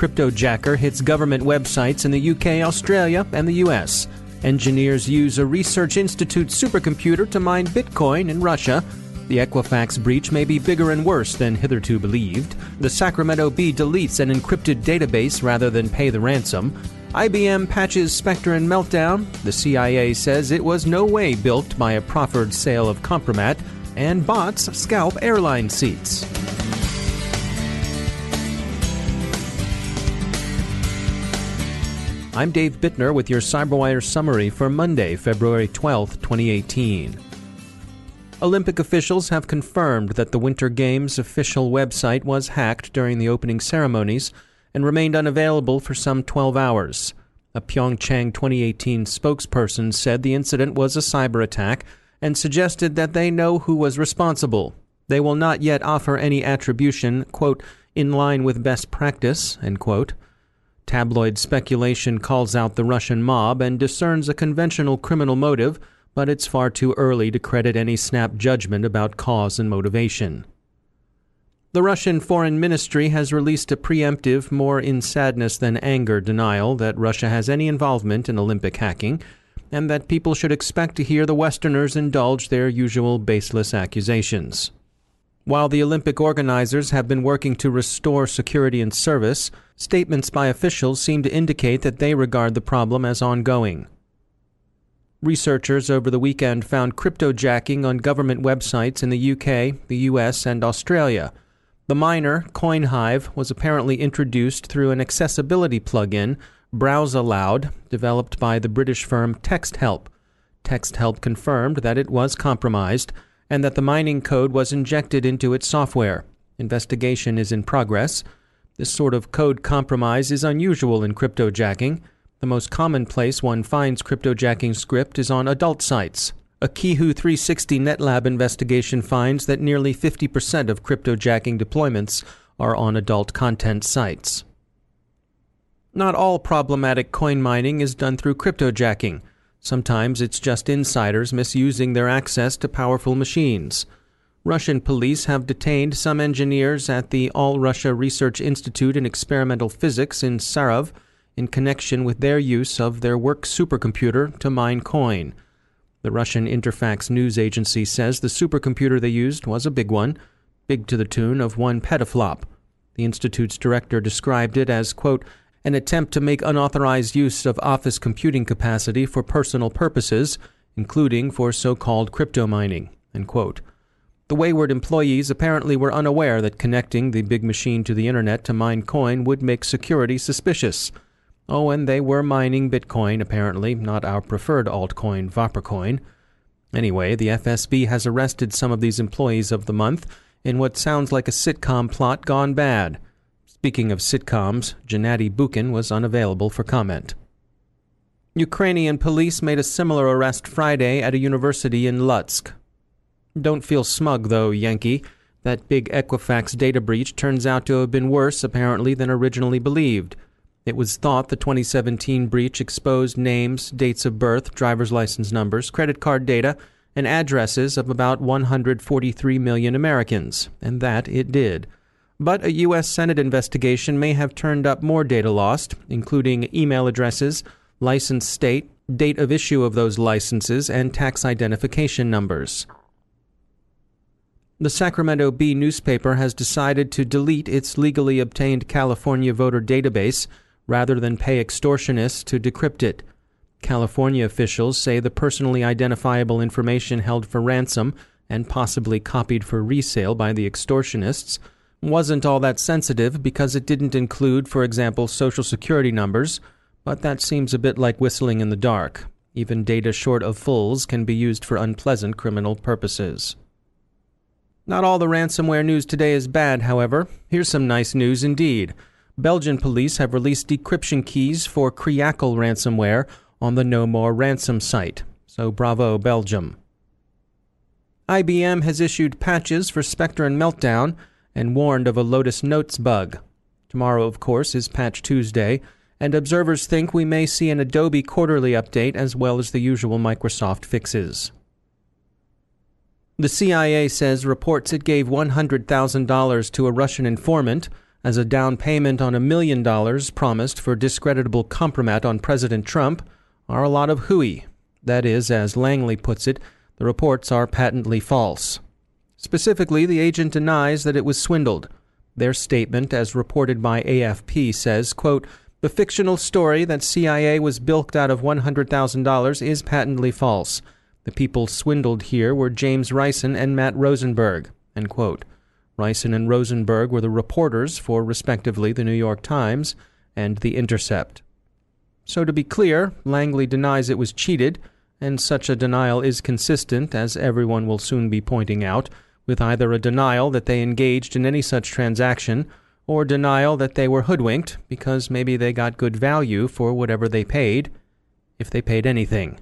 Cryptojacker hits government websites in the UK, Australia, and the US. Engineers use a Research Institute supercomputer to mine Bitcoin in Russia. The Equifax breach may be bigger and worse than hitherto believed. The Sacramento Bee deletes an encrypted database rather than pay the ransom. IBM patches Spectre and Meltdown. The CIA says it was no way built by a proffered sale of Compromat. And bots scalp airline seats. I'm Dave Bittner with your CyberWire summary for Monday, February 12, 2018. Olympic officials have confirmed that the Winter Games official website was hacked during the opening ceremonies and remained unavailable for some 12 hours. A Pyeongchang 2018 spokesperson said the incident was a cyber attack and suggested that they know who was responsible. They will not yet offer any attribution, quote, in line with best practice, end quote. Tabloid speculation calls out the Russian mob and discerns a conventional criminal motive, but it's far too early to credit any snap judgment about cause and motivation. The Russian Foreign Ministry has released a preemptive, more in sadness than anger denial that Russia has any involvement in Olympic hacking, and that people should expect to hear the Westerners indulge their usual baseless accusations. While the Olympic organizers have been working to restore security and service, statements by officials seem to indicate that they regard the problem as ongoing. Researchers over the weekend found cryptojacking on government websites in the UK, the US, and Australia. The miner, CoinHive, was apparently introduced through an accessibility plugin, BrowsAloud, developed by the British firm TextHelp. TextHelp confirmed that it was compromised and that the mining code was injected into its software. Investigation is in progress. This sort of code compromise is unusual in cryptojacking. The most common place one finds cryptojacking script is on adult sites. A Qihoo 360 NetLab investigation finds that nearly 50% of cryptojacking deployments are on adult content sites. Not all problematic coin mining is done through cryptojacking. Sometimes it's just insiders misusing their access to powerful machines. Russian police have detained some engineers at the All Russia Research Institute in Experimental Physics in Sarov in connection with their use of their work supercomputer to mine coin. The Russian Interfax news agency says the supercomputer they used was a big one, big to the tune of one petaflop. The Institute's director described it as, quote, an attempt to make unauthorized use of office computing capacity for personal purposes, including for so called crypto mining. The wayward employees apparently were unaware that connecting the big machine to the internet to mine coin would make security suspicious. Oh, and they were mining Bitcoin, apparently, not our preferred altcoin, Vaporcoin. Anyway, the FSB has arrested some of these employees of the month in what sounds like a sitcom plot gone bad. Speaking of sitcoms, Janati Bukin was unavailable for comment. Ukrainian police made a similar arrest Friday at a university in Lutsk. Don't feel smug, though, Yankee. That big Equifax data breach turns out to have been worse, apparently, than originally believed. It was thought the 2017 breach exposed names, dates of birth, driver's license numbers, credit card data, and addresses of about 143 million Americans, and that it did. But a U.S. Senate investigation may have turned up more data lost, including email addresses, license state, date of issue of those licenses, and tax identification numbers. The Sacramento Bee newspaper has decided to delete its legally obtained California voter database rather than pay extortionists to decrypt it. California officials say the personally identifiable information held for ransom and possibly copied for resale by the extortionists wasn't all that sensitive because it didn't include, for example, social security numbers, but that seems a bit like whistling in the dark. Even data short of fulls can be used for unpleasant criminal purposes. Not all the ransomware news today is bad, however. Here's some nice news indeed. Belgian police have released decryption keys for Cryakl ransomware on the No More Ransom site. So bravo, Belgium. IBM has issued patches for Spectre and Meltdown and warned of a Lotus Notes bug. Tomorrow, of course, is Patch Tuesday, and observers think we may see an Adobe quarterly update as well as the usual Microsoft fixes. The CIA says reports it gave $100,000 to a Russian informant as a down payment on a million dollars promised for discreditable compromat on President Trump are a lot of hooey. That is, as Langley puts it, the reports are patently false. Specifically, the agent denies that it was swindled. Their statement, as reported by AFP, says, quote, the fictional story that CIA was bilked out of $100,000 is patently false. The people swindled here were James Risen and Matt Rosenberg. Risen and Rosenberg were the reporters for, respectively, the New York Times and The Intercept. So, to be clear, Langley denies it was cheated, and such a denial is consistent, as everyone will soon be pointing out, with either a denial that they engaged in any such transaction or denial that they were hoodwinked because maybe they got good value for whatever they paid, if they paid anything.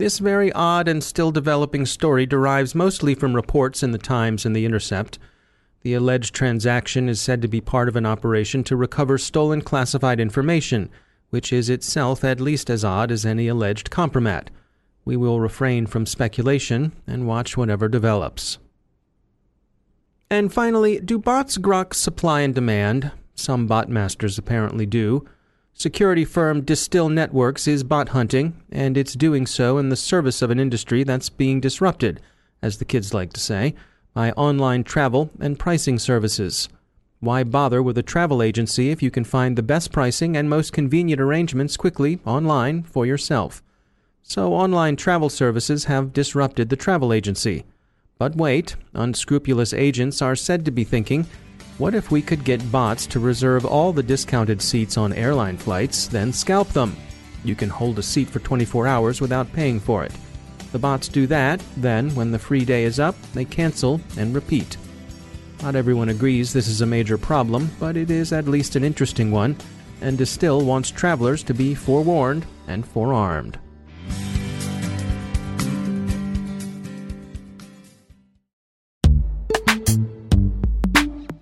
This very odd and still developing story derives mostly from reports in the Times and the Intercept. The alleged transaction is said to be part of an operation to recover stolen classified information, which is itself at least as odd as any alleged compromat. We will refrain from speculation and watch whatever develops. And finally, do bots grok supply and demand? Some bot masters apparently do. Security firm Distil Networks is bot hunting, and it's doing so in the service of an industry that's being disrupted, as the kids like to say, by online travel and pricing services. Why bother with a travel agency if you can find the best pricing and most convenient arrangements quickly online for yourself? So, online travel services have disrupted the travel agency. But wait, unscrupulous agents are said to be thinking what if we could get bots to reserve all the discounted seats on airline flights, then scalp them? You can hold a seat for 24 hours without paying for it. The bots do that, then, when the free day is up, they cancel and repeat. Not everyone agrees this is a major problem, but it is at least an interesting one, and Distil wants travelers to be forewarned and forearmed.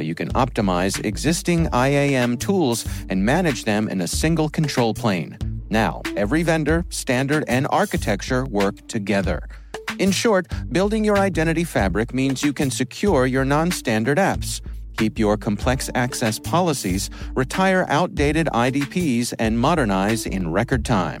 so you can optimize existing IAM tools and manage them in a single control plane. Now, every vendor, standard, and architecture work together. In short, building your identity fabric means you can secure your non standard apps, keep your complex access policies, retire outdated IDPs, and modernize in record time.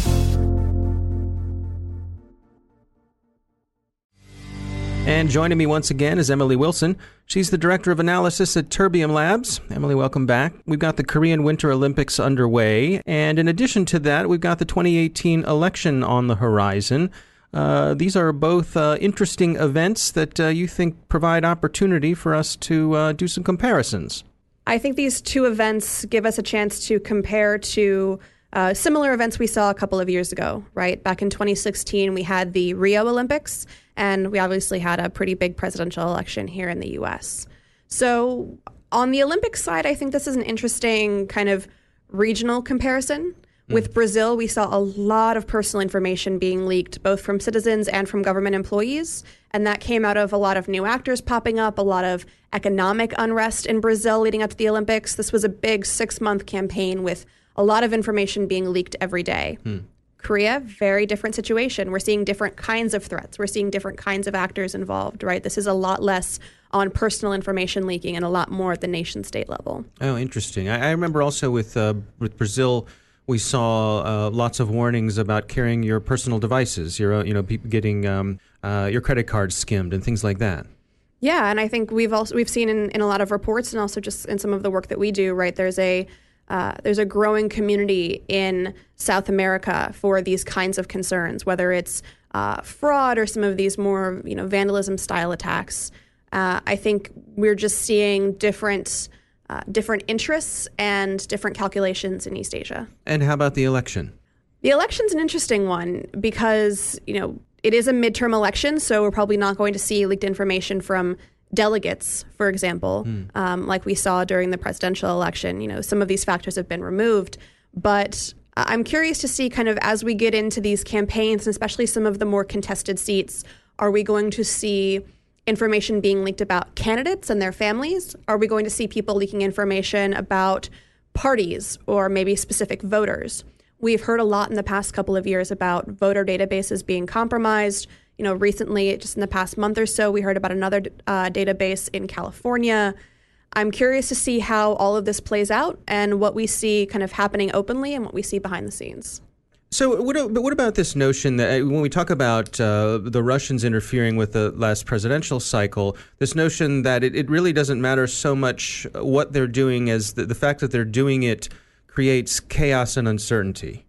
And joining me once again is Emily Wilson. She's the Director of Analysis at Terbium Labs. Emily, welcome back. We've got the Korean Winter Olympics underway. And in addition to that, we've got the 2018 election on the horizon. Uh, these are both uh, interesting events that uh, you think provide opportunity for us to uh, do some comparisons. I think these two events give us a chance to compare to uh, similar events we saw a couple of years ago, right? Back in 2016, we had the Rio Olympics, and we obviously had a pretty big presidential election here in the US. So, on the Olympic side, I think this is an interesting kind of regional comparison. Mm. With Brazil, we saw a lot of personal information being leaked, both from citizens and from government employees. And that came out of a lot of new actors popping up, a lot of economic unrest in Brazil leading up to the Olympics. This was a big six month campaign with a lot of information being leaked every day. Hmm. Korea, very different situation. We're seeing different kinds of threats. We're seeing different kinds of actors involved, right? This is a lot less on personal information leaking and a lot more at the nation state level. Oh, interesting. I, I remember also with, uh, with Brazil, we saw uh, lots of warnings about carrying your personal devices, your, uh, you know, getting um, uh, your credit cards skimmed and things like that. Yeah, and I think we've also we've seen in, in a lot of reports and also just in some of the work that we do, right? There's a uh, there's a growing community in South America for these kinds of concerns, whether it's uh, fraud or some of these more you know vandalism style attacks. Uh, I think we're just seeing different uh, different interests and different calculations in East Asia. And how about the election? The election's an interesting one because you know it is a midterm election, so we're probably not going to see leaked information from delegates, for example, mm. um, like we saw during the presidential election. You know, some of these factors have been removed, but I'm curious to see kind of as we get into these campaigns, and especially some of the more contested seats, are we going to see information being leaked about candidates and their families? Are we going to see people leaking information about parties or maybe specific voters? We've heard a lot in the past couple of years about voter databases being compromised, you know, recently, just in the past month or so, we heard about another uh, database in California. I'm curious to see how all of this plays out and what we see kind of happening openly and what we see behind the scenes. So, what, but what about this notion that uh, when we talk about uh, the Russians interfering with the last presidential cycle, this notion that it, it really doesn't matter so much what they're doing as the, the fact that they're doing it creates chaos and uncertainty?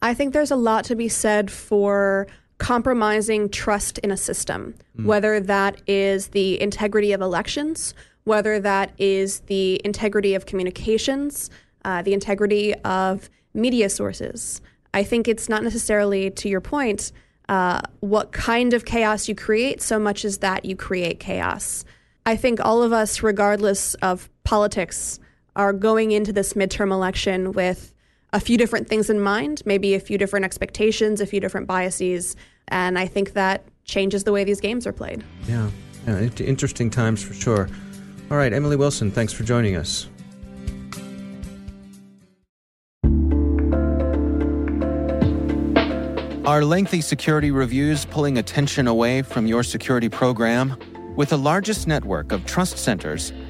I think there's a lot to be said for compromising trust in a system, mm. whether that is the integrity of elections, whether that is the integrity of communications, uh, the integrity of media sources. I think it's not necessarily, to your point, uh, what kind of chaos you create so much as that you create chaos. I think all of us, regardless of politics, are going into this midterm election with a few different things in mind, maybe a few different expectations, a few different biases. And I think that changes the way these games are played. Yeah, yeah interesting times for sure. All right, Emily Wilson, thanks for joining us. Are lengthy security reviews pulling attention away from your security program? With the largest network of trust centers,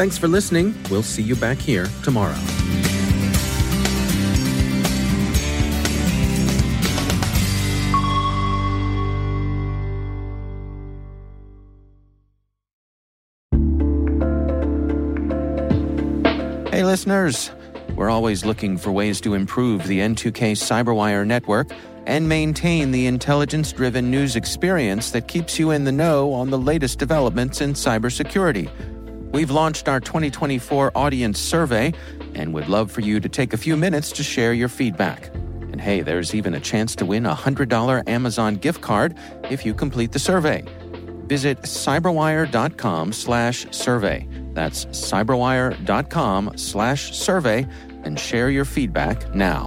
Thanks for listening. We'll see you back here tomorrow. Hey, listeners. We're always looking for ways to improve the N2K Cyberwire network and maintain the intelligence driven news experience that keeps you in the know on the latest developments in cybersecurity. We've launched our 2024 audience survey and would love for you to take a few minutes to share your feedback. And hey, there's even a chance to win a $100 Amazon gift card if you complete the survey. Visit cyberwire.com slash survey. That's cyberwire.com slash survey and share your feedback now.